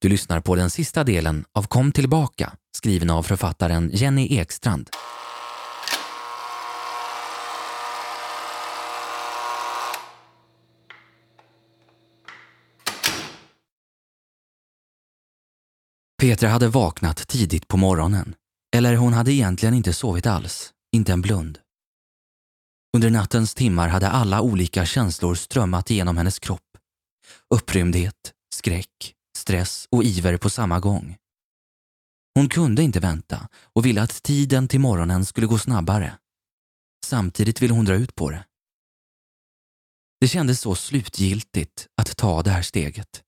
Du lyssnar på den sista delen av Kom tillbaka, skriven av författaren Jenny Ekstrand. Petra hade vaknat tidigt på morgonen. Eller hon hade egentligen inte sovit alls, inte en blund. Under nattens timmar hade alla olika känslor strömmat igenom hennes kropp. Upprymdhet, skräck, stress och iver på samma gång. Hon kunde inte vänta och ville att tiden till morgonen skulle gå snabbare. Samtidigt ville hon dra ut på det. Det kändes så slutgiltigt att ta det här steget.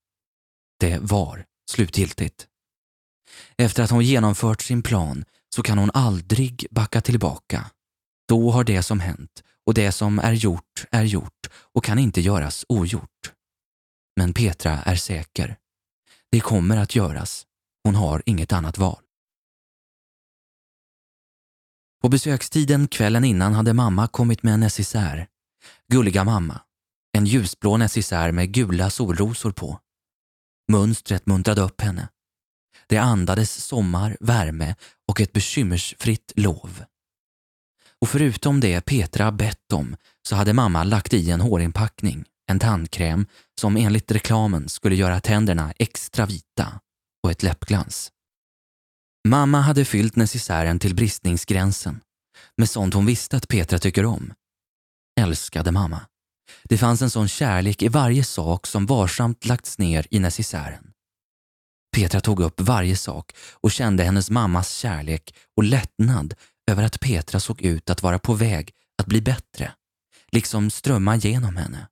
Det var slutgiltigt. Efter att hon genomfört sin plan så kan hon aldrig backa tillbaka. Då har det som hänt och det som är gjort är gjort och kan inte göras ogjort. Men Petra är säker. Det kommer att göras. Hon har inget annat val. På besökstiden kvällen innan hade mamma kommit med en necessär. Gulliga mamma. En ljusblå necessär med gula solrosor på. Mönstret muntrade upp henne. Det andades sommar, värme och ett bekymmersfritt lov. Och förutom det Petra bett om så hade mamma lagt i en hårinpackning, en tandkräm som enligt reklamen skulle göra tänderna extra vita och ett läppglans. Mamma hade fyllt necessären till bristningsgränsen med sånt hon visste att Petra tycker om. Älskade mamma. Det fanns en sån kärlek i varje sak som varsamt lagts ner i necessären. Petra tog upp varje sak och kände hennes mammas kärlek och lättnad över att Petra såg ut att vara på väg att bli bättre, liksom strömma genom henne.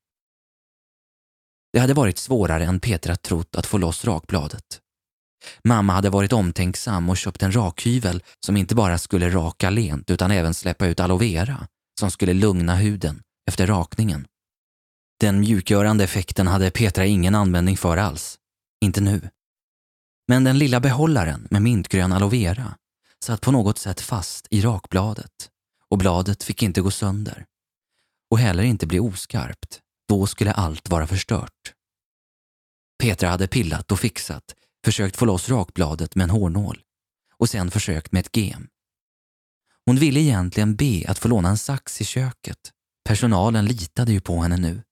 Det hade varit svårare än Petra trott att få loss rakbladet. Mamma hade varit omtänksam och köpt en rakhyvel som inte bara skulle raka lent utan även släppa ut aloe vera som skulle lugna huden efter rakningen. Den mjukgörande effekten hade Petra ingen användning för alls. Inte nu. Men den lilla behållaren med mintgrön aloe vera satt på något sätt fast i rakbladet och bladet fick inte gå sönder. Och heller inte bli oskarpt. Då skulle allt vara förstört. Petra hade pillat och fixat, försökt få loss rakbladet med en hårnål och sen försökt med ett gem. Hon ville egentligen be att få låna en sax i köket. Personalen litade ju på henne nu.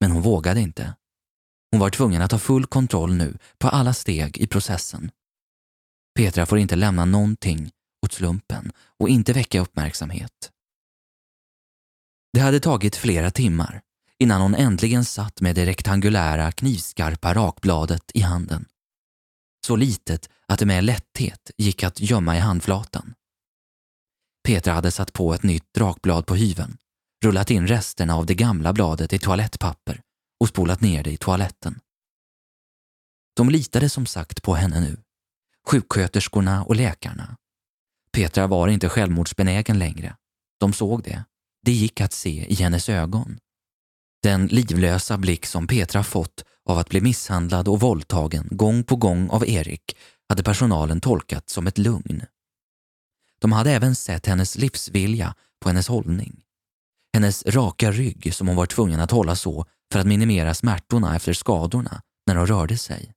Men hon vågade inte. Hon var tvungen att ha full kontroll nu på alla steg i processen. Petra får inte lämna någonting åt slumpen och inte väcka uppmärksamhet. Det hade tagit flera timmar innan hon äntligen satt med det rektangulära knivskarpa rakbladet i handen. Så litet att det med lätthet gick att gömma i handflatan. Petra hade satt på ett nytt rakblad på hyven, rullat in resterna av det gamla bladet i toalettpapper och spolat ner det i toaletten. De litade som sagt på henne nu. Sjuksköterskorna och läkarna. Petra var inte självmordsbenägen längre. De såg det. Det gick att se i hennes ögon. Den livlösa blick som Petra fått av att bli misshandlad och våldtagen gång på gång av Erik hade personalen tolkat som ett lugn. De hade även sett hennes livsvilja på hennes hållning. Hennes raka rygg som hon var tvungen att hålla så för att minimera smärtorna efter skadorna när hon rörde sig.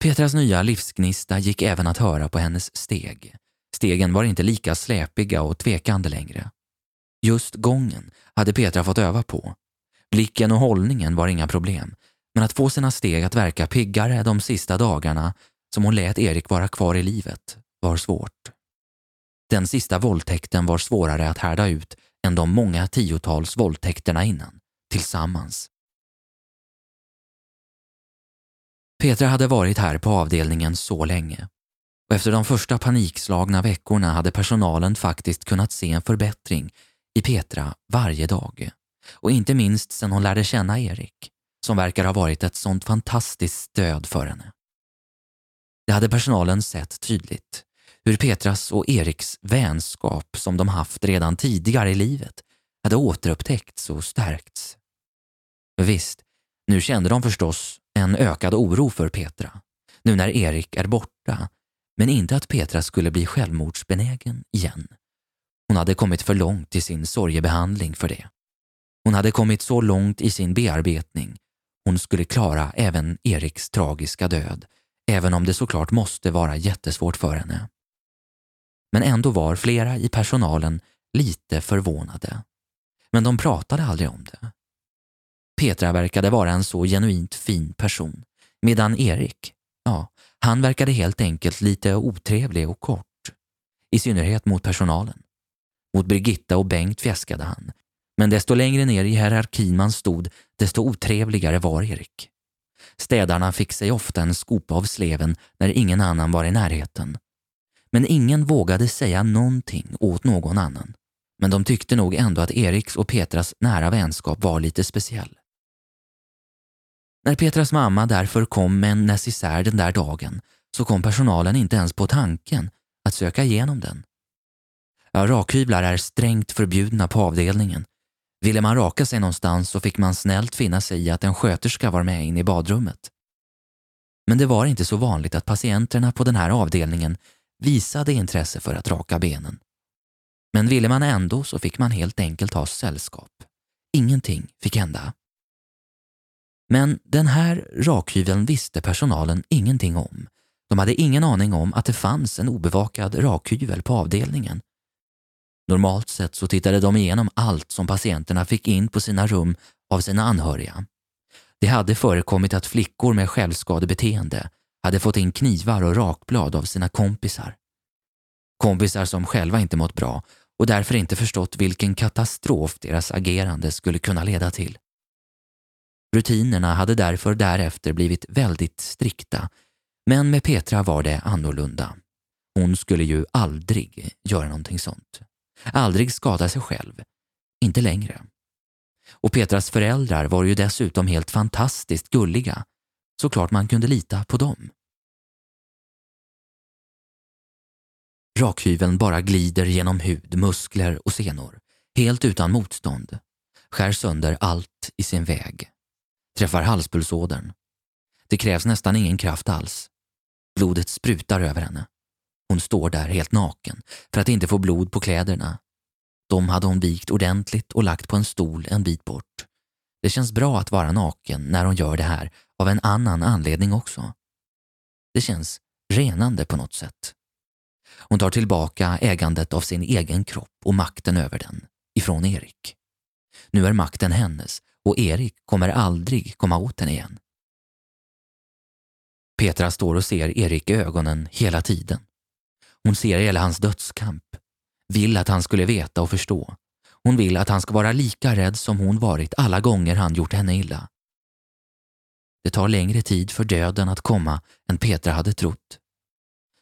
Petras nya livsgnista gick även att höra på hennes steg. Stegen var inte lika släpiga och tvekande längre. Just gången hade Petra fått öva på. Blicken och hållningen var inga problem, men att få sina steg att verka piggare de sista dagarna som hon lät Erik vara kvar i livet var svårt. Den sista våldtäkten var svårare att härda ut än de många tiotals våldtäkterna innan, tillsammans. Petra hade varit här på avdelningen så länge och efter de första panikslagna veckorna hade personalen faktiskt kunnat se en förbättring i Petra varje dag. Och inte minst sedan hon lärde känna Erik, som verkar ha varit ett sånt fantastiskt stöd för henne. Det hade personalen sett tydligt, hur Petras och Eriks vänskap som de haft redan tidigare i livet hade återupptäckts och stärkts. Visst, nu kände de förstås en ökad oro för Petra, nu när Erik är borta, men inte att Petra skulle bli självmordsbenägen igen. Hon hade kommit för långt i sin sorgebehandling för det. Hon hade kommit så långt i sin bearbetning hon skulle klara även Eriks tragiska död, även om det såklart måste vara jättesvårt för henne. Men ändå var flera i personalen lite förvånade. Men de pratade aldrig om det. Petra verkade vara en så genuint fin person, medan Erik, ja, han verkade helt enkelt lite otrevlig och kort. I synnerhet mot personalen. Mot Birgitta och Bengt fjäskade han, men desto längre ner i hierarkin man stod, desto otrevligare var Erik. Städarna fick sig ofta en skopa av sleven när ingen annan var i närheten. Men ingen vågade säga någonting åt någon annan. Men de tyckte nog ändå att Eriks och Petras nära vänskap var lite speciell. När Petras mamma därför kom med en necessär den där dagen så kom personalen inte ens på tanken att söka igenom den. Ja, rakhyvlar är strängt förbjudna på avdelningen. Ville man raka sig någonstans så fick man snällt finna sig i att en sköterska var med in i badrummet. Men det var inte så vanligt att patienterna på den här avdelningen visade intresse för att raka benen. Men ville man ändå så fick man helt enkelt ha sällskap. Ingenting fick hända. Men den här rakhyveln visste personalen ingenting om. De hade ingen aning om att det fanns en obevakad rakhyvel på avdelningen. Normalt sett så tittade de igenom allt som patienterna fick in på sina rum av sina anhöriga. Det hade förekommit att flickor med självskadebeteende hade fått in knivar och rakblad av sina kompisar. Kompisar som själva inte mått bra och därför inte förstått vilken katastrof deras agerande skulle kunna leda till. Rutinerna hade därför därefter blivit väldigt strikta, men med Petra var det annorlunda. Hon skulle ju aldrig göra någonting sånt. Aldrig skada sig själv. Inte längre. Och Petras föräldrar var ju dessutom helt fantastiskt gulliga. Såklart man kunde lita på dem. Rakhyveln bara glider genom hud, muskler och senor, helt utan motstånd. Skär sönder allt i sin väg. Träffar halspulsådern. Det krävs nästan ingen kraft alls. Blodet sprutar över henne. Hon står där helt naken för att inte få blod på kläderna. De hade hon vikt ordentligt och lagt på en stol en bit bort. Det känns bra att vara naken när hon gör det här av en annan anledning också. Det känns renande på något sätt. Hon tar tillbaka ägandet av sin egen kropp och makten över den ifrån Erik. Nu är makten hennes och Erik kommer aldrig komma åt den igen. Petra står och ser Erik i ögonen hela tiden. Hon ser hela hans dödskamp, vill att han skulle veta och förstå. Hon vill att han ska vara lika rädd som hon varit alla gånger han gjort henne illa. Det tar längre tid för döden att komma än Petra hade trott.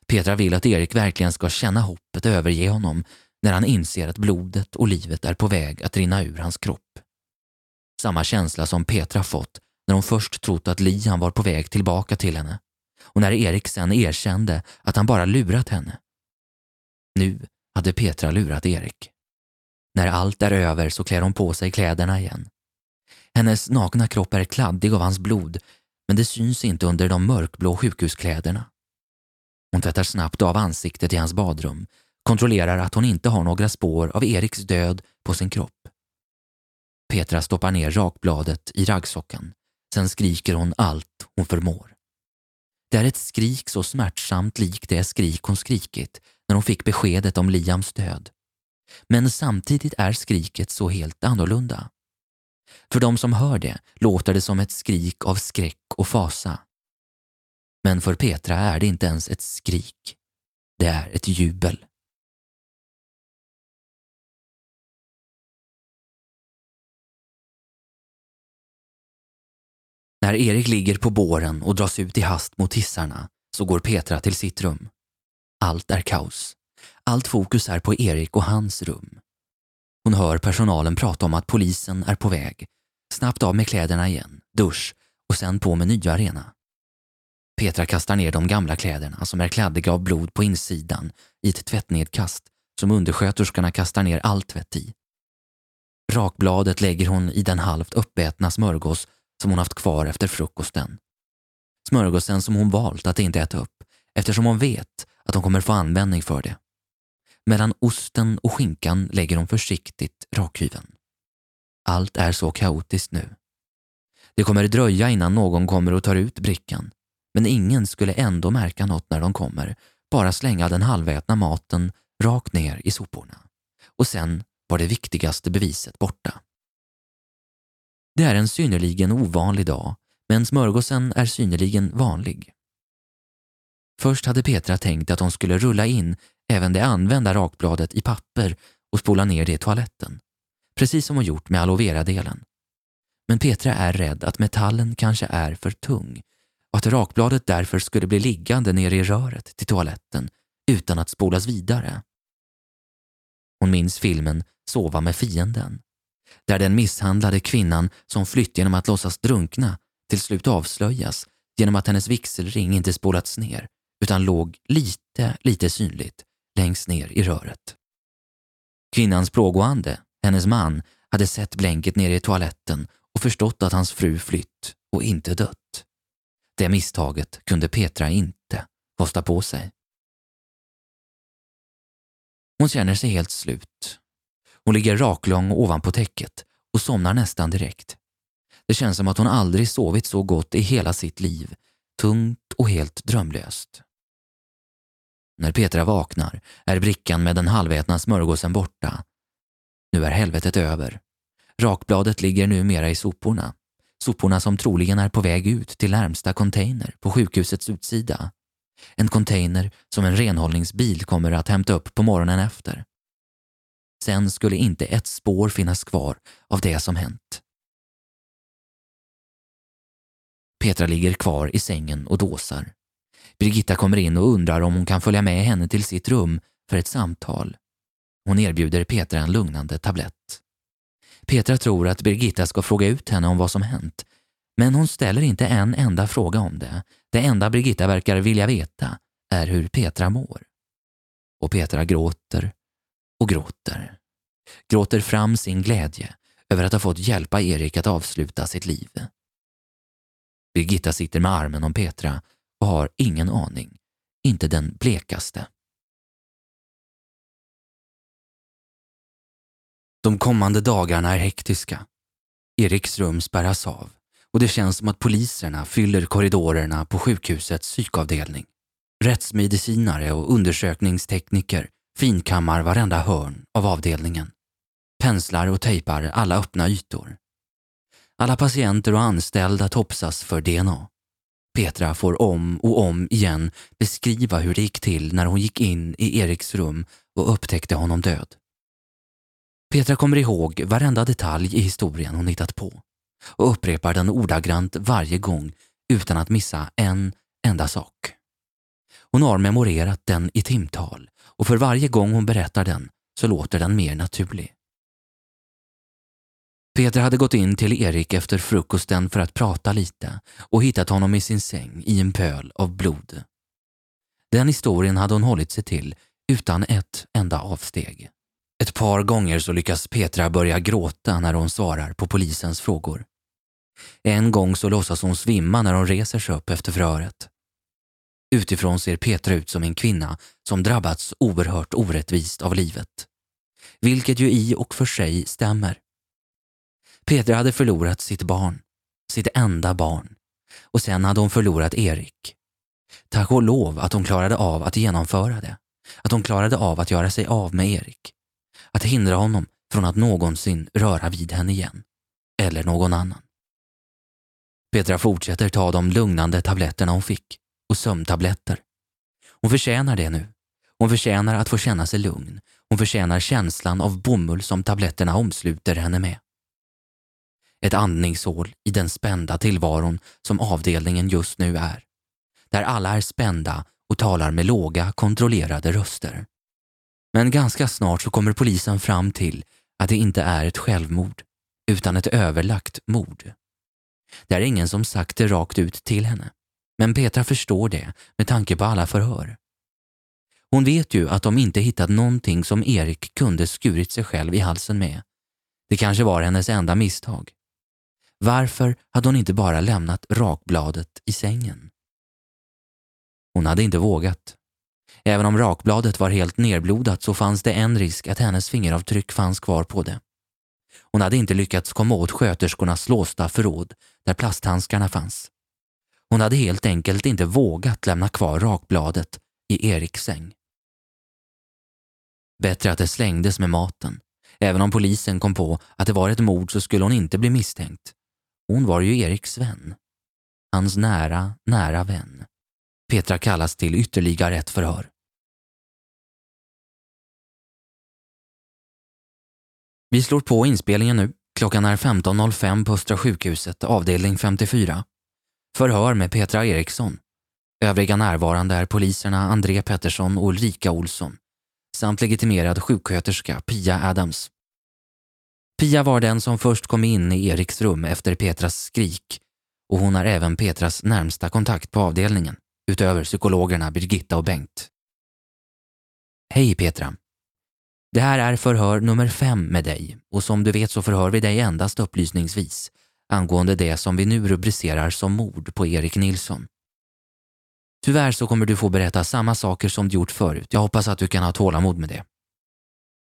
Petra vill att Erik verkligen ska känna hoppet överge honom när han inser att blodet och livet är på väg att rinna ur hans kropp. Samma känsla som Petra fått när hon först trott att Liam var på väg tillbaka till henne och när Erik sen erkände att han bara lurat henne. Nu hade Petra lurat Erik. När allt är över så klär hon på sig kläderna igen. Hennes nakna kropp är kladdig av hans blod men det syns inte under de mörkblå sjukhuskläderna. Hon tvättar snabbt av ansiktet i hans badrum, kontrollerar att hon inte har några spår av Eriks död på sin kropp. Petra stoppar ner rakbladet i raggsockan. Sen skriker hon allt hon förmår. Det är ett skrik så smärtsamt likt det skrik hon skrikit när hon fick beskedet om Liams död. Men samtidigt är skriket så helt annorlunda. För de som hör det låter det som ett skrik av skräck och fasa. Men för Petra är det inte ens ett skrik. Det är ett jubel. När Erik ligger på båren och dras ut i hast mot hissarna så går Petra till sitt rum. Allt är kaos. Allt fokus är på Erik och hans rum. Hon hör personalen prata om att polisen är på väg. Snabbt av med kläderna igen, dusch och sen på med nya rena. Petra kastar ner de gamla kläderna som är kladdiga av blod på insidan i ett tvättnedkast som undersköterskorna kastar ner all tvätt i. Rakbladet lägger hon i den halvt uppätna smörgås som hon haft kvar efter frukosten. Smörgåsen som hon valt att inte äta upp eftersom hon vet att de kommer få användning för det. Mellan osten och skinkan lägger hon försiktigt rakhyveln. Allt är så kaotiskt nu. Det kommer dröja innan någon kommer och tar ut brickan. Men ingen skulle ändå märka något när de kommer, bara slänga den halvätna maten rakt ner i soporna. Och sen var det viktigaste beviset borta. Det är en synnerligen ovanlig dag, men smörgåsen är synnerligen vanlig. Först hade Petra tänkt att hon skulle rulla in även det använda rakbladet i papper och spola ner det i toaletten, precis som hon gjort med aloe vera-delen. Men Petra är rädd att metallen kanske är för tung och att rakbladet därför skulle bli liggande nere i röret till toaletten utan att spolas vidare. Hon minns filmen Sova med fienden, där den misshandlade kvinnan som flytt genom att låtsas drunkna till slut avslöjas genom att hennes vigselring inte spolats ner utan låg lite, lite synligt längst ner i röret. Kvinnans plågoande, hennes man, hade sett blänket nere i toaletten och förstått att hans fru flytt och inte dött. Det misstaget kunde Petra inte kosta på sig. Hon känner sig helt slut. Hon ligger raklång ovanpå täcket och somnar nästan direkt. Det känns som att hon aldrig sovit så gott i hela sitt liv, tungt och helt drömlöst. När Petra vaknar är brickan med den halvätna smörgåsen borta. Nu är helvetet över. Rakbladet ligger numera i soporna. Soporna som troligen är på väg ut till närmsta container på sjukhusets utsida. En container som en renhållningsbil kommer att hämta upp på morgonen efter. Sen skulle inte ett spår finnas kvar av det som hänt. Petra ligger kvar i sängen och dåsar. Birgitta kommer in och undrar om hon kan följa med henne till sitt rum för ett samtal. Hon erbjuder Petra en lugnande tablett. Petra tror att Birgitta ska fråga ut henne om vad som hänt, men hon ställer inte en enda fråga om det. Det enda Birgitta verkar vilja veta är hur Petra mår. Och Petra gråter och gråter. Gråter fram sin glädje över att ha fått hjälpa Erik att avsluta sitt liv. Birgitta sitter med armen om Petra och har ingen aning, inte den blekaste. De kommande dagarna är hektiska. Eriks rum spärras av och det känns som att poliserna fyller korridorerna på sjukhusets psykavdelning. Rättsmedicinare och undersökningstekniker finkammar varenda hörn av avdelningen. Penslar och tejpar alla öppna ytor. Alla patienter och anställda topsas för DNA. Petra får om och om igen beskriva hur det gick till när hon gick in i Eriks rum och upptäckte honom död. Petra kommer ihåg varenda detalj i historien hon hittat på och upprepar den ordagrant varje gång utan att missa en enda sak. Hon har memorerat den i timtal och för varje gång hon berättar den så låter den mer naturlig. Petra hade gått in till Erik efter frukosten för att prata lite och hittat honom i sin säng i en pöl av blod. Den historien hade hon hållit sig till utan ett enda avsteg. Ett par gånger så lyckas Petra börja gråta när hon svarar på polisens frågor. En gång så låtsas hon svimma när hon reser sig upp efter förhöret. Utifrån ser Petra ut som en kvinna som drabbats oerhört orättvist av livet. Vilket ju i och för sig stämmer. Petra hade förlorat sitt barn, sitt enda barn. Och sen hade hon förlorat Erik. Tack och lov att hon klarade av att genomföra det. Att hon klarade av att göra sig av med Erik. Att hindra honom från att någonsin röra vid henne igen. Eller någon annan. Petra fortsätter ta de lugnande tabletterna hon fick och sömntabletter. Hon förtjänar det nu. Hon förtjänar att få känna sig lugn. Hon förtjänar känslan av bomull som tabletterna omsluter henne med. Ett andningshål i den spända tillvaron som avdelningen just nu är. Där alla är spända och talar med låga, kontrollerade röster. Men ganska snart så kommer polisen fram till att det inte är ett självmord, utan ett överlagt mord. Det är ingen som sagt det rakt ut till henne. Men Petra förstår det med tanke på alla förhör. Hon vet ju att de inte hittat någonting som Erik kunde skurit sig själv i halsen med. Det kanske var hennes enda misstag. Varför hade hon inte bara lämnat rakbladet i sängen? Hon hade inte vågat. Även om rakbladet var helt nerblodat så fanns det en risk att hennes fingeravtryck fanns kvar på det. Hon hade inte lyckats komma åt sköterskornas låsta förråd där plasthandskarna fanns. Hon hade helt enkelt inte vågat lämna kvar rakbladet i Eriks säng. Bättre att det slängdes med maten. Även om polisen kom på att det var ett mord så skulle hon inte bli misstänkt. Hon var ju Eriks vän. Hans nära, nära vän. Petra kallas till ytterligare ett förhör. Vi slår på inspelningen nu. Klockan är 15.05 på Östra sjukhuset, avdelning 54. Förhör med Petra Eriksson. Övriga närvarande är poliserna André Pettersson och Ulrika Olsson samt legitimerad sjuksköterska Pia Adams. Pia var den som först kom in i Eriks rum efter Petras skrik och hon är även Petras närmsta kontakt på avdelningen, utöver psykologerna Birgitta och Bengt. Hej Petra. Det här är förhör nummer fem med dig och som du vet så förhör vi dig endast upplysningsvis angående det som vi nu rubricerar som mord på Erik Nilsson. Tyvärr så kommer du få berätta samma saker som du gjort förut. Jag hoppas att du kan ha tålamod med det.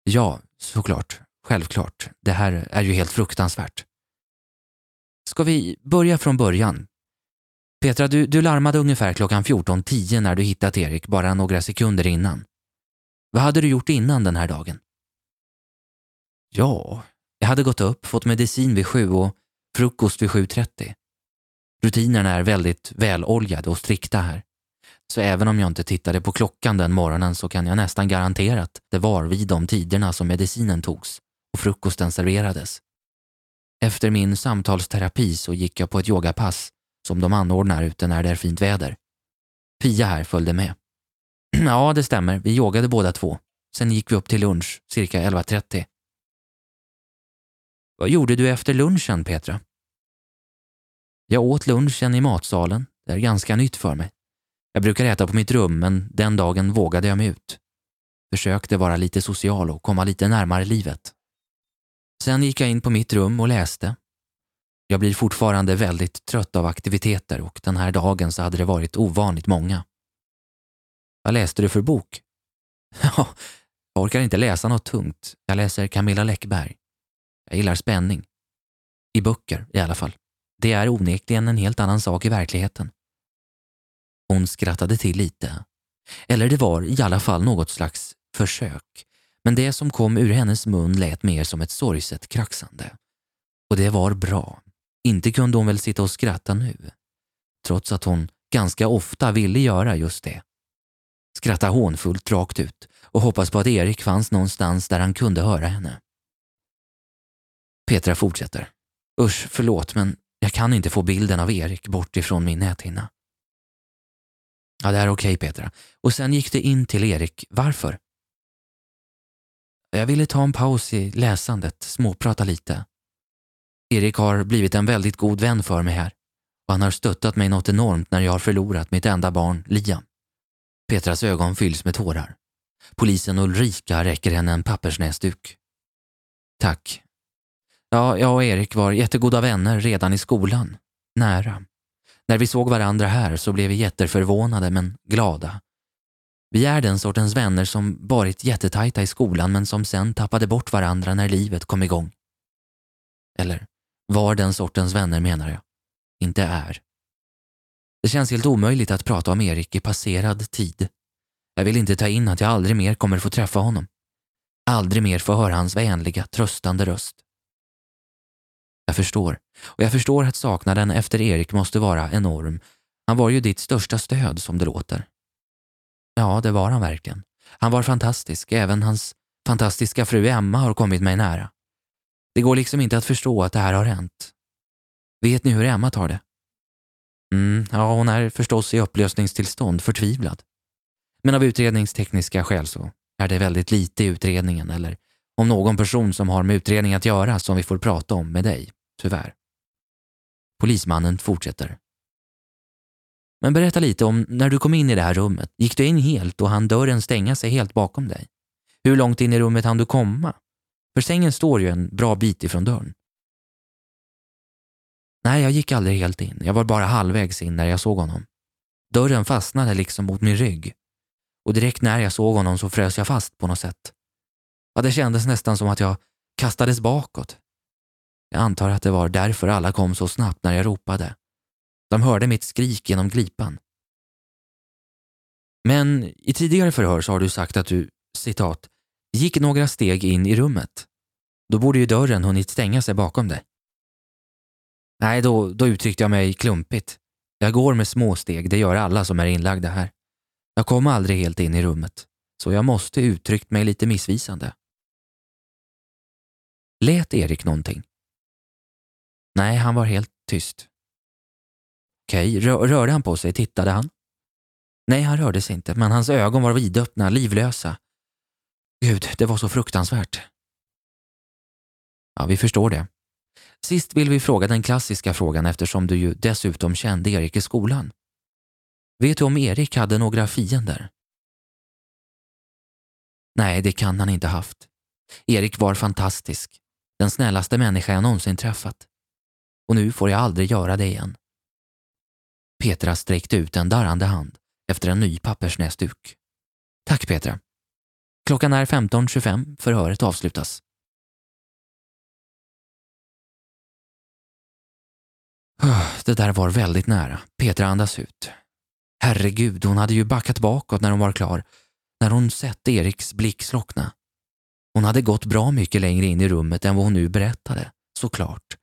Ja, såklart. Självklart. Det här är ju helt fruktansvärt. Ska vi börja från början? Petra, du, du larmade ungefär klockan 14.10 när du hittat Erik, bara några sekunder innan. Vad hade du gjort innan den här dagen? Ja, jag hade gått upp, fått medicin vid sju och frukost vid 7.30. Rutinerna är väldigt väloljade och strikta här. Så även om jag inte tittade på klockan den morgonen så kan jag nästan garantera att det var vid de tiderna som medicinen togs och frukosten serverades. Efter min samtalsterapi så gick jag på ett yogapass som de anordnar ute när det är fint väder. Pia här följde med. Ja, det stämmer. Vi yogade båda två. Sen gick vi upp till lunch, cirka 11.30. Vad gjorde du efter lunchen, Petra? Jag åt lunchen i matsalen. Det är ganska nytt för mig. Jag brukar äta på mitt rum, men den dagen vågade jag mig ut. Försökte vara lite social och komma lite närmare livet. Sen gick jag in på mitt rum och läste. Jag blir fortfarande väldigt trött av aktiviteter och den här dagen så hade det varit ovanligt många. Vad läste du för bok? Ja, jag orkar inte läsa något tungt. Jag läser Camilla Läckberg. Jag gillar spänning. I böcker i alla fall. Det är onekligen en helt annan sak i verkligheten. Hon skrattade till lite. Eller det var i alla fall något slags försök. Men det som kom ur hennes mun lät mer som ett sorgset kraxande. Och det var bra. Inte kunde hon väl sitta och skratta nu. Trots att hon ganska ofta ville göra just det. Skratta hånfullt rakt ut och hoppas på att Erik fanns någonstans där han kunde höra henne. Petra fortsätter. Usch, förlåt, men jag kan inte få bilden av Erik bort ifrån min näthinna. Ja, det är okej okay, Petra. Och sen gick det in till Erik. Varför? Jag ville ta en paus i läsandet, småprata lite. Erik har blivit en väldigt god vän för mig här och han har stöttat mig något enormt när jag har förlorat mitt enda barn, Liam. Petras ögon fylls med tårar. Polisen Ulrika räcker henne en pappersnäsduk. Tack. Ja, jag och Erik var jättegoda vänner redan i skolan. Nära. När vi såg varandra här så blev vi jätteförvånade men glada. Vi är den sortens vänner som varit jättetajta i skolan men som sen tappade bort varandra när livet kom igång. Eller var den sortens vänner menar jag. Inte är. Det känns helt omöjligt att prata om Erik i passerad tid. Jag vill inte ta in att jag aldrig mer kommer få träffa honom. Aldrig mer få höra hans vänliga, tröstande röst. Jag förstår. Och jag förstår att saknaden efter Erik måste vara enorm. Han var ju ditt största stöd som det låter. Ja, det var han verkligen. Han var fantastisk. Även hans fantastiska fru Emma har kommit mig nära. Det går liksom inte att förstå att det här har hänt. Vet ni hur Emma tar det? Mm, ja, hon är förstås i upplösningstillstånd, förtvivlad. Men av utredningstekniska skäl så är det väldigt lite i utredningen eller om någon person som har med utredning att göra som vi får prata om med dig, tyvärr. Polismannen fortsätter. Men berätta lite om när du kom in i det här rummet. Gick du in helt och hann dörren stänga sig helt bakom dig? Hur långt in i rummet hann du komma? För sängen står ju en bra bit ifrån dörren. Nej, jag gick aldrig helt in. Jag var bara halvvägs in när jag såg honom. Dörren fastnade liksom mot min rygg. Och direkt när jag såg honom så frös jag fast på något sätt. Ja, det kändes nästan som att jag kastades bakåt. Jag antar att det var därför alla kom så snabbt när jag ropade. De hörde mitt skrik genom glipan. Men i tidigare förhör så har du sagt att du, citat, gick några steg in i rummet. Då borde ju dörren hunnit stänga sig bakom dig. Nej, då, då uttryckte jag mig klumpigt. Jag går med små steg, det gör alla som är inlagda här. Jag kom aldrig helt in i rummet, så jag måste uttryckt mig lite missvisande. Lät Erik någonting? Nej, han var helt tyst. Okej, rör, rörde han på sig? Tittade han? Nej, han rörde sig inte, men hans ögon var vidöppna, livlösa. Gud, det var så fruktansvärt. Ja, vi förstår det. Sist vill vi fråga den klassiska frågan eftersom du ju dessutom kände Erik i skolan. Vet du om Erik hade några fiender? Nej, det kan han inte haft. Erik var fantastisk. Den snällaste människa jag någonsin träffat. Och nu får jag aldrig göra det igen. Petra sträckte ut en darrande hand efter en ny pappersnäsduk. Tack Petra. Klockan är 15.25, förhöret avslutas. Det där var väldigt nära. Petra andas ut. Herregud, hon hade ju backat bakåt när hon var klar, när hon sett Eriks blick slockna. Hon hade gått bra mycket längre in i rummet än vad hon nu berättade, såklart.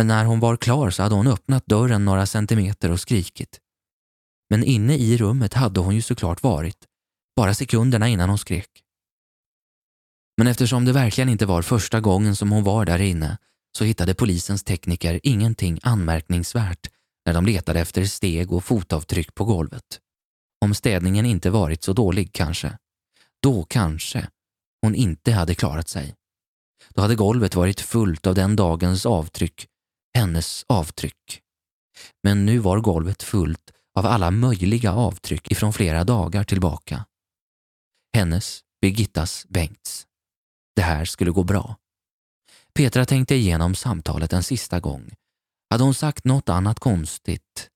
Men när hon var klar så hade hon öppnat dörren några centimeter och skrikit. Men inne i rummet hade hon ju såklart varit, bara sekunderna innan hon skrek. Men eftersom det verkligen inte var första gången som hon var där inne så hittade polisens tekniker ingenting anmärkningsvärt när de letade efter steg och fotavtryck på golvet. Om städningen inte varit så dålig kanske. Då kanske hon inte hade klarat sig. Då hade golvet varit fullt av den dagens avtryck, hennes avtryck. Men nu var golvet fullt av alla möjliga avtryck ifrån flera dagar tillbaka. Hennes, Birgittas, Bengts. Det här skulle gå bra. Petra tänkte igenom samtalet en sista gång. Hade hon sagt något annat konstigt?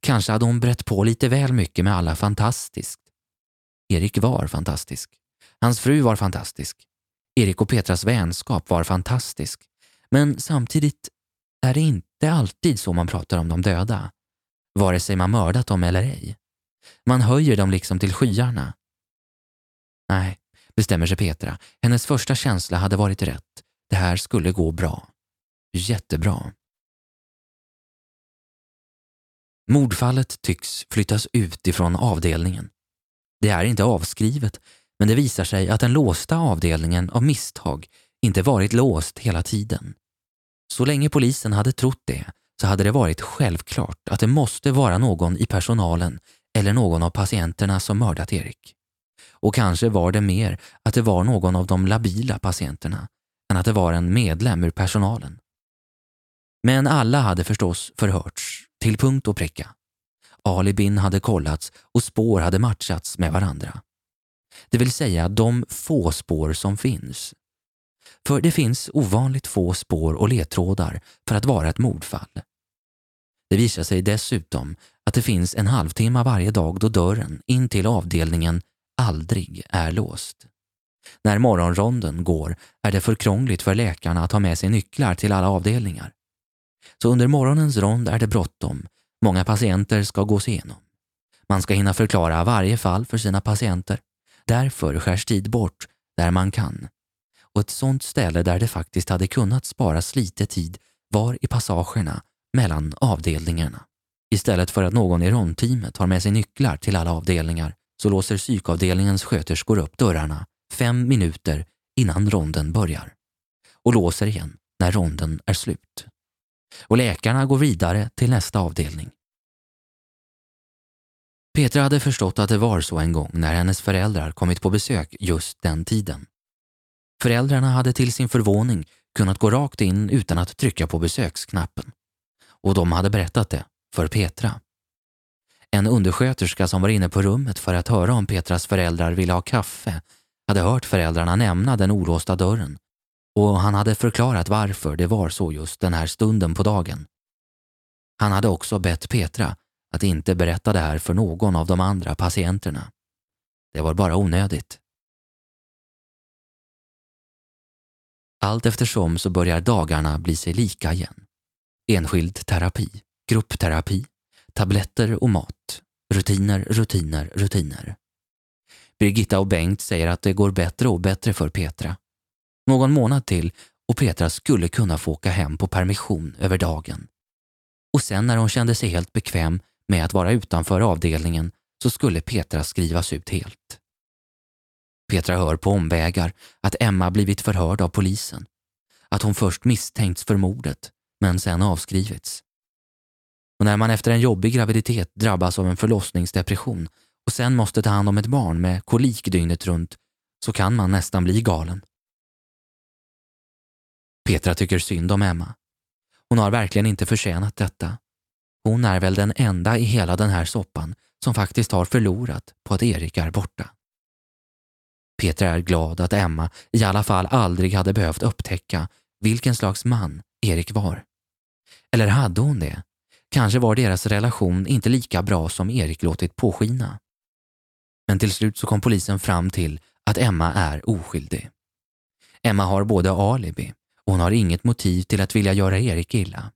Kanske hade hon brett på lite väl mycket med alla fantastiskt. Erik var fantastisk. Hans fru var fantastisk. Erik och Petras vänskap var fantastisk. Men samtidigt är det inte alltid så man pratar om de döda. Vare sig man mördat dem eller ej. Man höjer dem liksom till skyarna. Nej, bestämmer sig Petra. Hennes första känsla hade varit rätt. Det här skulle gå bra. Jättebra. Mordfallet tycks flyttas ut ifrån avdelningen. Det är inte avskrivet, men det visar sig att den låsta avdelningen av misstag inte varit låst hela tiden. Så länge polisen hade trott det så hade det varit självklart att det måste vara någon i personalen eller någon av patienterna som mördat Erik. Och kanske var det mer att det var någon av de labila patienterna än att det var en medlem ur personalen. Men alla hade förstås förhörts, till punkt och pricka. Alibin hade kollats och spår hade matchats med varandra. Det vill säga de få spår som finns. För det finns ovanligt få spår och ledtrådar för att vara ett mordfall. Det visar sig dessutom att det finns en halvtimme varje dag då dörren in till avdelningen aldrig är låst. När morgonronden går är det för krångligt för läkarna att ha med sig nycklar till alla avdelningar. Så under morgonens rond är det bråttom. Många patienter ska gås igenom. Man ska hinna förklara varje fall för sina patienter. Därför skärs tid bort där man kan. Och ett sånt ställe där det faktiskt hade kunnat sparas lite tid var i passagerna mellan avdelningarna. Istället för att någon i rondteamet har med sig nycklar till alla avdelningar så låser psykavdelningens sköterskor upp dörrarna fem minuter innan ronden börjar och låser igen när ronden är slut. Och läkarna går vidare till nästa avdelning. Petra hade förstått att det var så en gång när hennes föräldrar kommit på besök just den tiden. Föräldrarna hade till sin förvåning kunnat gå rakt in utan att trycka på besöksknappen. Och de hade berättat det för Petra. En undersköterska som var inne på rummet för att höra om Petras föräldrar ville ha kaffe hade hört föräldrarna nämna den olåsta dörren och han hade förklarat varför det var så just den här stunden på dagen. Han hade också bett Petra att inte berätta det här för någon av de andra patienterna. Det var bara onödigt. Allt eftersom så börjar dagarna bli sig lika igen. Enskild terapi, gruppterapi, tabletter och mat. Rutiner, rutiner, rutiner. Birgitta och Bengt säger att det går bättre och bättre för Petra. Någon månad till och Petra skulle kunna få åka hem på permission över dagen. Och sen när hon kände sig helt bekväm med att vara utanför avdelningen så skulle Petra skrivas ut helt. Petra hör på omvägar att Emma blivit förhörd av polisen. Att hon först misstänkts för mordet, men sen avskrivits. Och när man efter en jobbig graviditet drabbas av en förlossningsdepression och sen måste ta hand om ett barn med kolik dygnet runt så kan man nästan bli galen. Petra tycker synd om Emma. Hon har verkligen inte förtjänat detta. Hon är väl den enda i hela den här soppan som faktiskt har förlorat på att Erik är borta. Petra är glad att Emma i alla fall aldrig hade behövt upptäcka vilken slags man Erik var. Eller hade hon det? Kanske var deras relation inte lika bra som Erik låtit påskina. Men till slut så kom polisen fram till att Emma är oskyldig. Emma har både alibi och hon har inget motiv till att vilja göra Erik illa.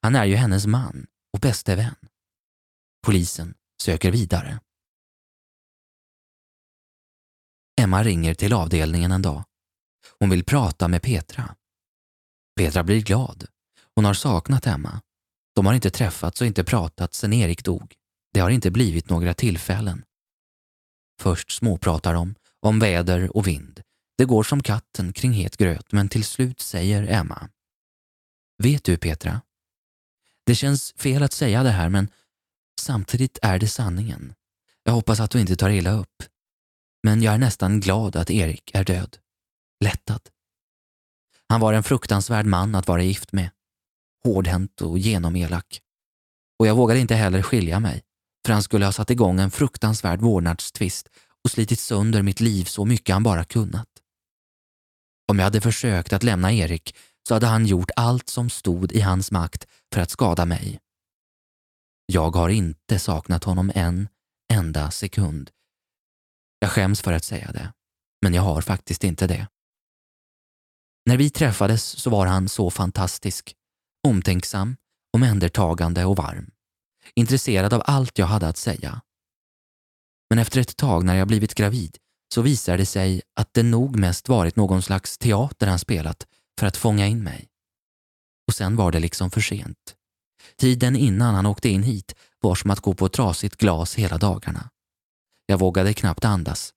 Han är ju hennes man och bäste vän. Polisen söker vidare. Emma ringer till avdelningen en dag. Hon vill prata med Petra. Petra blir glad. Hon har saknat Emma. De har inte träffats och inte pratat sedan Erik dog. Det har inte blivit några tillfällen. Först småpratar de om väder och vind. Det går som katten kring het gröt men till slut säger Emma. Vet du Petra? Det känns fel att säga det här men samtidigt är det sanningen. Jag hoppas att du inte tar illa upp. Men jag är nästan glad att Erik är död. Lättad. Han var en fruktansvärd man att vara gift med. Hårdhänt och genomelak. Och jag vågade inte heller skilja mig, för han skulle ha satt igång en fruktansvärd vårdnadstvist och slitit sönder mitt liv så mycket han bara kunnat. Om jag hade försökt att lämna Erik så hade han gjort allt som stod i hans makt för att skada mig. Jag har inte saknat honom en enda sekund jag skäms för att säga det, men jag har faktiskt inte det. När vi träffades så var han så fantastisk, omtänksam, omhändertagande och varm. Intresserad av allt jag hade att säga. Men efter ett tag när jag blivit gravid så visade det sig att det nog mest varit någon slags teater han spelat för att fånga in mig. Och sen var det liksom för sent. Tiden innan han åkte in hit var som att gå på ett trasigt glas hela dagarna. Jag vågade knappt andas.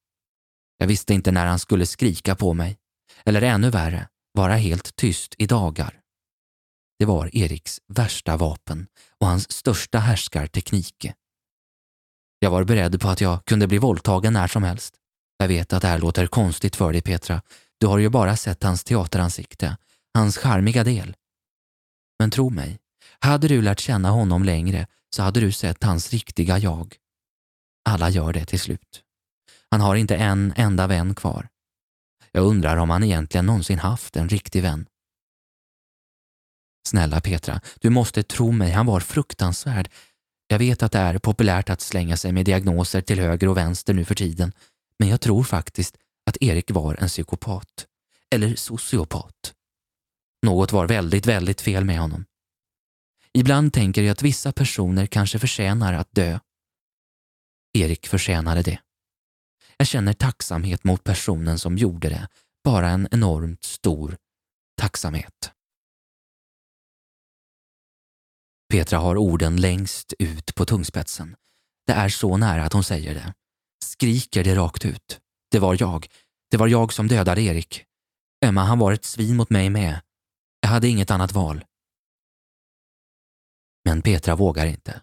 Jag visste inte när han skulle skrika på mig. Eller ännu värre, vara helt tyst i dagar. Det var Eriks värsta vapen och hans största härskarteknik. Jag var beredd på att jag kunde bli våldtagen när som helst. Jag vet att det här låter konstigt för dig Petra. Du har ju bara sett hans teateransikte, hans charmiga del. Men tro mig, hade du lärt känna honom längre så hade du sett hans riktiga jag. Alla gör det till slut. Han har inte en enda vän kvar. Jag undrar om han egentligen någonsin haft en riktig vän. Snälla Petra, du måste tro mig, han var fruktansvärd. Jag vet att det är populärt att slänga sig med diagnoser till höger och vänster nu för tiden, men jag tror faktiskt att Erik var en psykopat. Eller sociopat. Något var väldigt, väldigt fel med honom. Ibland tänker jag att vissa personer kanske förtjänar att dö Erik förtjänade det. Jag känner tacksamhet mot personen som gjorde det, bara en enormt stor tacksamhet. Petra har orden längst ut på tungspetsen. Det är så nära att hon säger det. Skriker det rakt ut. Det var jag. Det var jag som dödade Erik. Emma, han var ett svin mot mig med. Jag hade inget annat val. Men Petra vågar inte.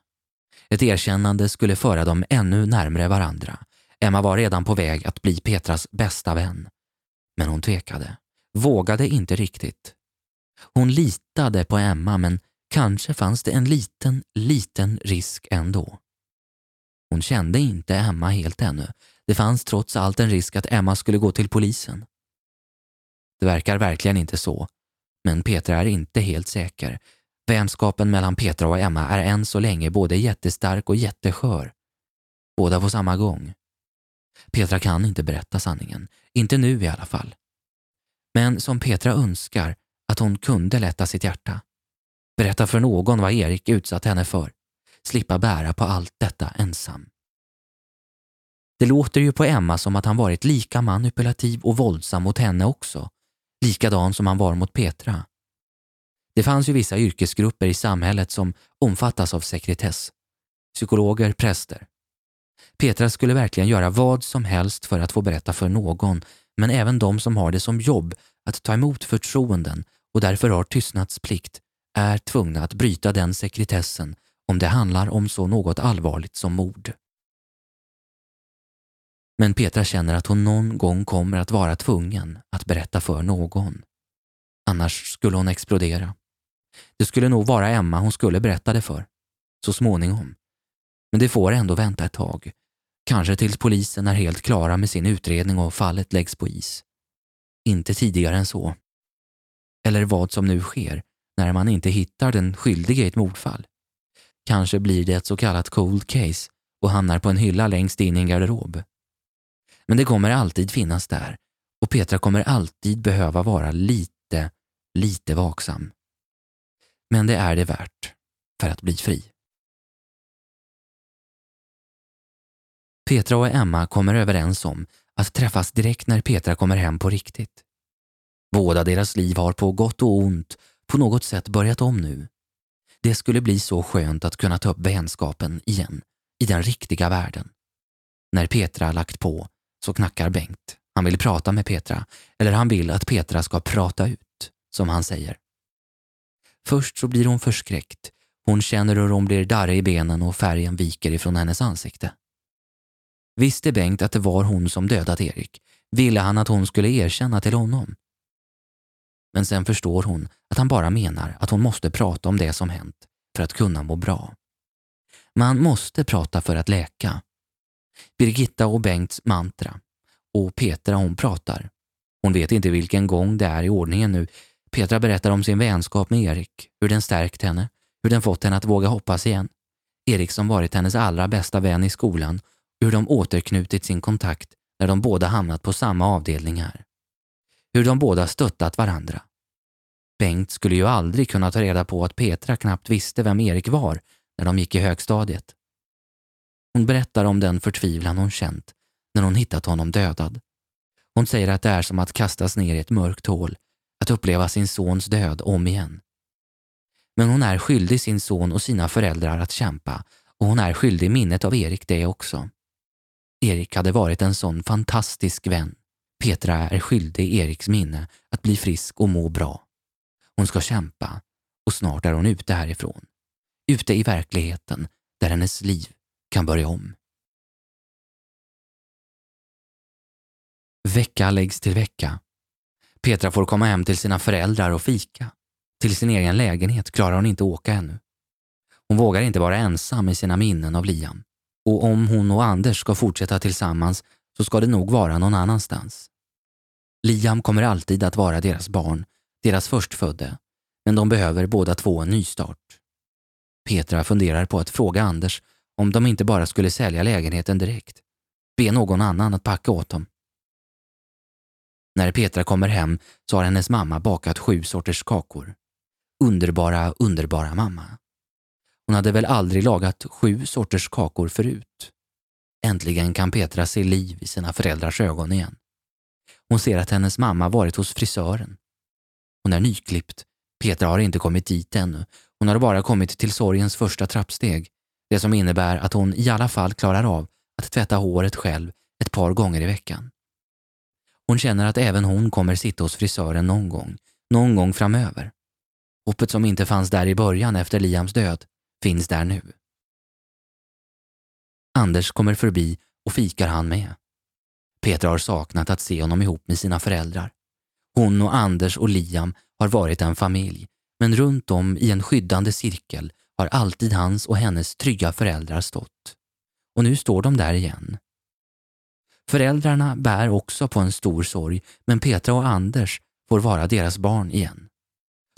Ett erkännande skulle föra dem ännu närmre varandra. Emma var redan på väg att bli Petras bästa vän. Men hon tvekade, vågade inte riktigt. Hon litade på Emma men kanske fanns det en liten, liten risk ändå. Hon kände inte Emma helt ännu. Det fanns trots allt en risk att Emma skulle gå till polisen. Det verkar verkligen inte så, men Petra är inte helt säker. Vänskapen mellan Petra och Emma är än så länge både jättestark och jätteskör. Båda på samma gång. Petra kan inte berätta sanningen. Inte nu i alla fall. Men som Petra önskar att hon kunde lätta sitt hjärta. Berätta för någon vad Erik utsatt henne för. Slippa bära på allt detta ensam. Det låter ju på Emma som att han varit lika manipulativ och våldsam mot henne också. Likadan som han var mot Petra. Det fanns ju vissa yrkesgrupper i samhället som omfattas av sekretess. Psykologer, präster. Petra skulle verkligen göra vad som helst för att få berätta för någon, men även de som har det som jobb att ta emot förtroenden och därför har tystnadsplikt är tvungna att bryta den sekretessen om det handlar om så något allvarligt som mord. Men Petra känner att hon någon gång kommer att vara tvungen att berätta för någon. Annars skulle hon explodera. Det skulle nog vara Emma hon skulle berätta det för. Så småningom. Men det får ändå vänta ett tag. Kanske tills polisen är helt klara med sin utredning och fallet läggs på is. Inte tidigare än så. Eller vad som nu sker när man inte hittar den skyldige i ett mordfall. Kanske blir det ett så kallat cold case och hamnar på en hylla längst in i en garderob. Men det kommer alltid finnas där och Petra kommer alltid behöva vara lite, lite vaksam. Men det är det värt för att bli fri. Petra och Emma kommer överens om att träffas direkt när Petra kommer hem på riktigt. Båda deras liv har på gott och ont på något sätt börjat om nu. Det skulle bli så skönt att kunna ta upp vänskapen igen, i den riktiga världen. När Petra lagt på så knackar Bengt. Han vill prata med Petra, eller han vill att Petra ska prata ut, som han säger. Först så blir hon förskräckt. Hon känner hur hon blir darrig i benen och färgen viker ifrån hennes ansikte. Visste Bengt att det var hon som dödat Erik ville han att hon skulle erkänna till honom. Men sen förstår hon att han bara menar att hon måste prata om det som hänt för att kunna må bra. Man måste prata för att läka. Birgitta och Bengts mantra. Och Petra hon pratar. Hon vet inte vilken gång det är i ordningen nu. Petra berättar om sin vänskap med Erik, hur den stärkt henne, hur den fått henne att våga hoppas igen. Erik som varit hennes allra bästa vän i skolan hur de återknutit sin kontakt när de båda hamnat på samma avdelning här. Hur de båda stöttat varandra. Bengt skulle ju aldrig kunna ta reda på att Petra knappt visste vem Erik var när de gick i högstadiet. Hon berättar om den förtvivlan hon känt när hon hittat honom dödad. Hon säger att det är som att kastas ner i ett mörkt hål, att uppleva sin sons död om igen. Men hon är skyldig sin son och sina föräldrar att kämpa och hon är skyldig minnet av Erik det också. Erik hade varit en sån fantastisk vän. Petra är skyldig Eriks minne att bli frisk och må bra. Hon ska kämpa och snart är hon ute härifrån. Ute i verkligheten där hennes liv kan börja om. Vecka läggs till vecka. Petra får komma hem till sina föräldrar och fika. Till sin egen lägenhet klarar hon inte åka ännu. Hon vågar inte vara ensam i sina minnen av Liam. Och om hon och Anders ska fortsätta tillsammans så ska det nog vara någon annanstans. Liam kommer alltid att vara deras barn, deras förstfödde, men de behöver båda två en nystart. Petra funderar på att fråga Anders om de inte bara skulle sälja lägenheten direkt. Be någon annan att packa åt dem. När Petra kommer hem så har hennes mamma bakat sju sorters kakor. Underbara, underbara mamma. Hon hade väl aldrig lagat sju sorters kakor förut. Äntligen kan Petra se liv i sina föräldrars ögon igen. Hon ser att hennes mamma varit hos frisören. Hon är nyklippt. Petra har inte kommit dit ännu. Hon har bara kommit till sorgens första trappsteg. Det som innebär att hon i alla fall klarar av att tvätta håret själv ett par gånger i veckan. Hon känner att även hon kommer sitta hos frisören någon gång, någon gång framöver. Hoppet som inte fanns där i början efter Liams död finns där nu. Anders kommer förbi och fikar han med. Petra har saknat att se honom ihop med sina föräldrar. Hon och Anders och Liam har varit en familj, men runt om i en skyddande cirkel har alltid hans och hennes trygga föräldrar stått. Och nu står de där igen. Föräldrarna bär också på en stor sorg, men Petra och Anders får vara deras barn igen.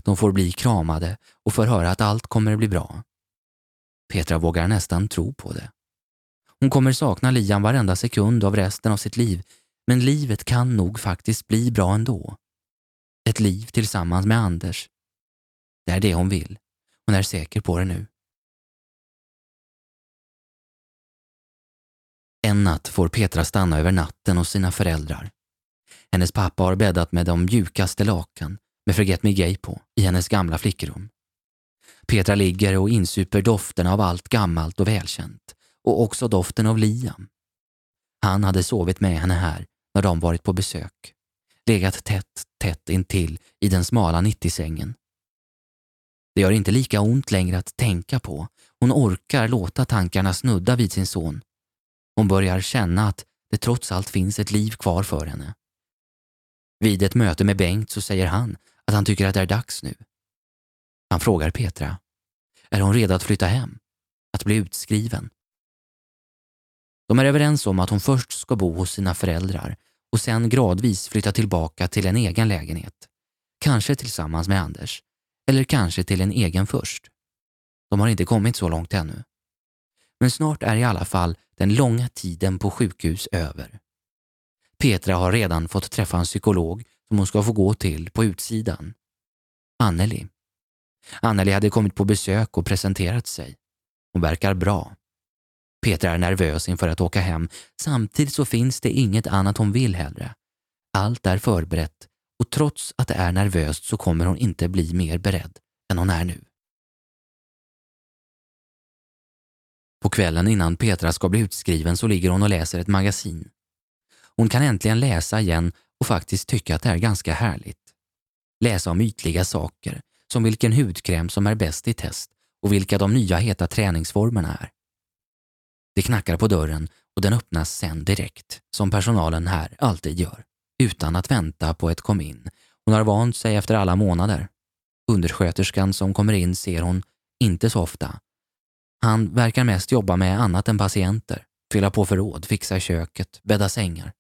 De får bli kramade och får höra att allt kommer bli bra. Petra vågar nästan tro på det. Hon kommer sakna Liam varenda sekund av resten av sitt liv, men livet kan nog faktiskt bli bra ändå. Ett liv tillsammans med Anders. Det är det hon vill. Hon är säker på det nu. En natt får Petra stanna över natten hos sina föräldrar. Hennes pappa har bäddat med de mjukaste lakan med Forget Me Gay på i hennes gamla flickrum. Petra ligger och insuper doften av allt gammalt och välkänt och också doften av Liam. Han hade sovit med henne här när de varit på besök. Legat tätt, tätt intill i den smala 90-sängen. Det gör inte lika ont längre att tänka på. Hon orkar låta tankarna snudda vid sin son. Hon börjar känna att det trots allt finns ett liv kvar för henne. Vid ett möte med Bengt så säger han att han tycker att det är dags nu. Han frågar Petra. Är hon redo att flytta hem? Att bli utskriven? De är överens om att hon först ska bo hos sina föräldrar och sen gradvis flytta tillbaka till en egen lägenhet. Kanske tillsammans med Anders. Eller kanske till en egen först. De har inte kommit så långt ännu. Men snart är i alla fall den långa tiden på sjukhus över. Petra har redan fått träffa en psykolog som hon ska få gå till på utsidan. Anneli. Anneli hade kommit på besök och presenterat sig. Hon verkar bra. Petra är nervös inför att åka hem. Samtidigt så finns det inget annat hon vill heller. Allt är förberett och trots att det är nervöst så kommer hon inte bli mer beredd än hon är nu. På kvällen innan Petra ska bli utskriven så ligger hon och läser ett magasin. Hon kan äntligen läsa igen och faktiskt tycka att det är ganska härligt. Läsa om ytliga saker, som vilken hudkräm som är bäst i test och vilka de nya heta träningsformerna är. Det knackar på dörren och den öppnas sen direkt, som personalen här alltid gör, utan att vänta på ett kom in. Hon har vant sig efter alla månader. Undersköterskan som kommer in ser hon inte så ofta. Han verkar mest jobba med annat än patienter, fylla på förråd, fixa köket, bädda sängar.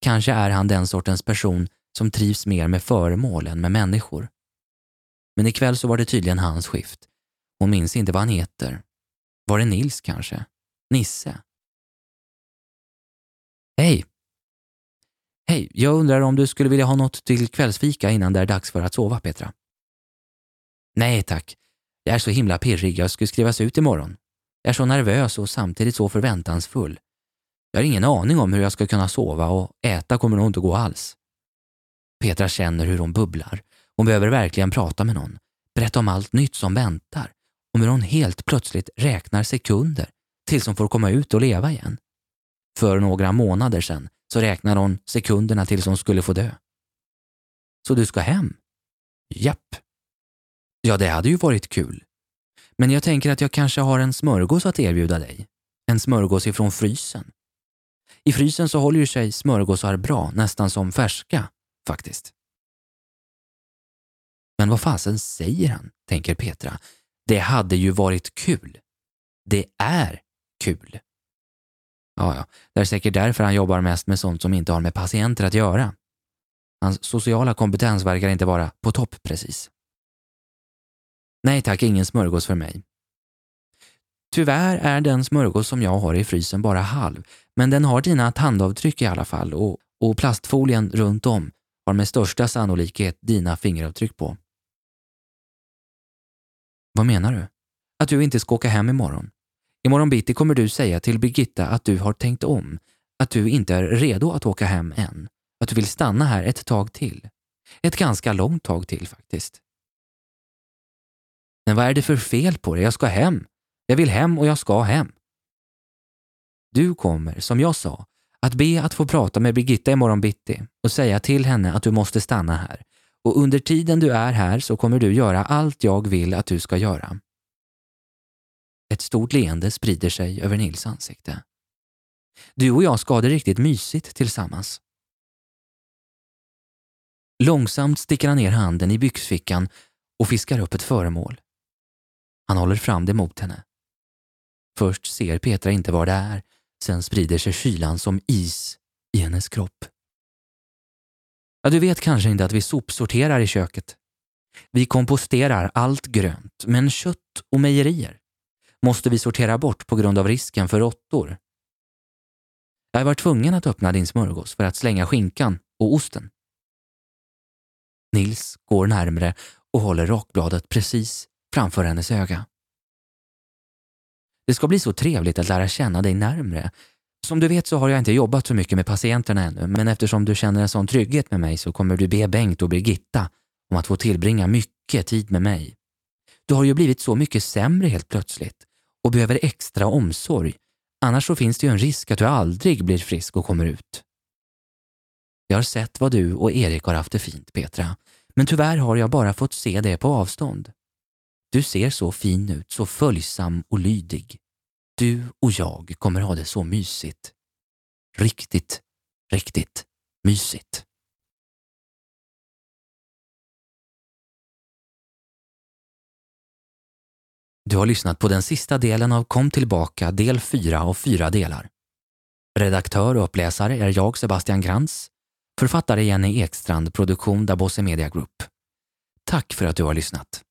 Kanske är han den sortens person som trivs mer med föremål än med människor. Men ikväll så var det tydligen hans skift. Hon minns inte vad han heter. Var det Nils kanske? Nisse? Hej! Hej, jag undrar om du skulle vilja ha något till kvällsfika innan det är dags för att sova, Petra? Nej tack. Jag är så himla pirrig, jag ska skrivas ut imorgon. Jag är så nervös och samtidigt så förväntansfull. Jag har ingen aning om hur jag ska kunna sova och äta kommer nog inte gå alls. Petra känner hur hon bubblar. Hon behöver verkligen prata med någon. Berätta om allt nytt som väntar. Om hur hon helt plötsligt räknar sekunder tills hon får komma ut och leva igen. För några månader sedan så räknade hon sekunderna tills hon skulle få dö. Så du ska hem? Japp. Ja, det hade ju varit kul. Men jag tänker att jag kanske har en smörgås att erbjuda dig. En smörgås ifrån frysen. I frysen så håller ju sig smörgåsar bra, nästan som färska, faktiskt. Men vad fasen säger han, tänker Petra. Det hade ju varit kul. Det är kul. Ja, ja, det är säkert därför han jobbar mest med sånt som inte har med patienter att göra. Hans sociala kompetens verkar inte vara på topp precis. Nej tack, ingen smörgås för mig. Tyvärr är den smörgås som jag har i frysen bara halv, men den har dina tandavtryck i alla fall och, och plastfolien runt om har med största sannolikhet dina fingeravtryck på. Vad menar du? Att du inte ska åka hem imorgon? Imorgon bitti kommer du säga till Birgitta att du har tänkt om, att du inte är redo att åka hem än, att du vill stanna här ett tag till. Ett ganska långt tag till faktiskt. Men vad är det för fel på det? Jag ska hem. Jag vill hem och jag ska hem. Du kommer, som jag sa, att be att få prata med Birgitta imorgon bitti och säga till henne att du måste stanna här. Och under tiden du är här så kommer du göra allt jag vill att du ska göra. Ett stort leende sprider sig över Nils ansikte. Du och jag ska ha det riktigt mysigt tillsammans. Långsamt sticker han ner handen i byxfickan och fiskar upp ett föremål. Han håller fram det mot henne. Först ser Petra inte vad det är, sen sprider sig kylan som is i hennes kropp. Ja, du vet kanske inte att vi sopsorterar i köket. Vi komposterar allt grönt, men kött och mejerier måste vi sortera bort på grund av risken för råttor. Jag var tvungen att öppna din smörgås för att slänga skinkan och osten. Nils går närmre och håller rakbladet precis framför hennes öga. Det ska bli så trevligt att lära känna dig närmre. Som du vet så har jag inte jobbat så mycket med patienterna ännu, men eftersom du känner en sån trygghet med mig så kommer du be Bengt och Birgitta om att få tillbringa mycket tid med mig. Du har ju blivit så mycket sämre helt plötsligt och behöver extra omsorg. Annars så finns det ju en risk att du aldrig blir frisk och kommer ut. Jag har sett vad du och Erik har haft det fint, Petra, men tyvärr har jag bara fått se det på avstånd. Du ser så fin ut, så följsam och lydig. Du och jag kommer ha det så mysigt. Riktigt, riktigt mysigt. Du har lyssnat på den sista delen av Kom tillbaka del 4 av fyra delar. Redaktör och uppläsare är jag, Sebastian Grantz. Författare Jenny Ekstrand, produktion Dabose Media Group. Tack för att du har lyssnat.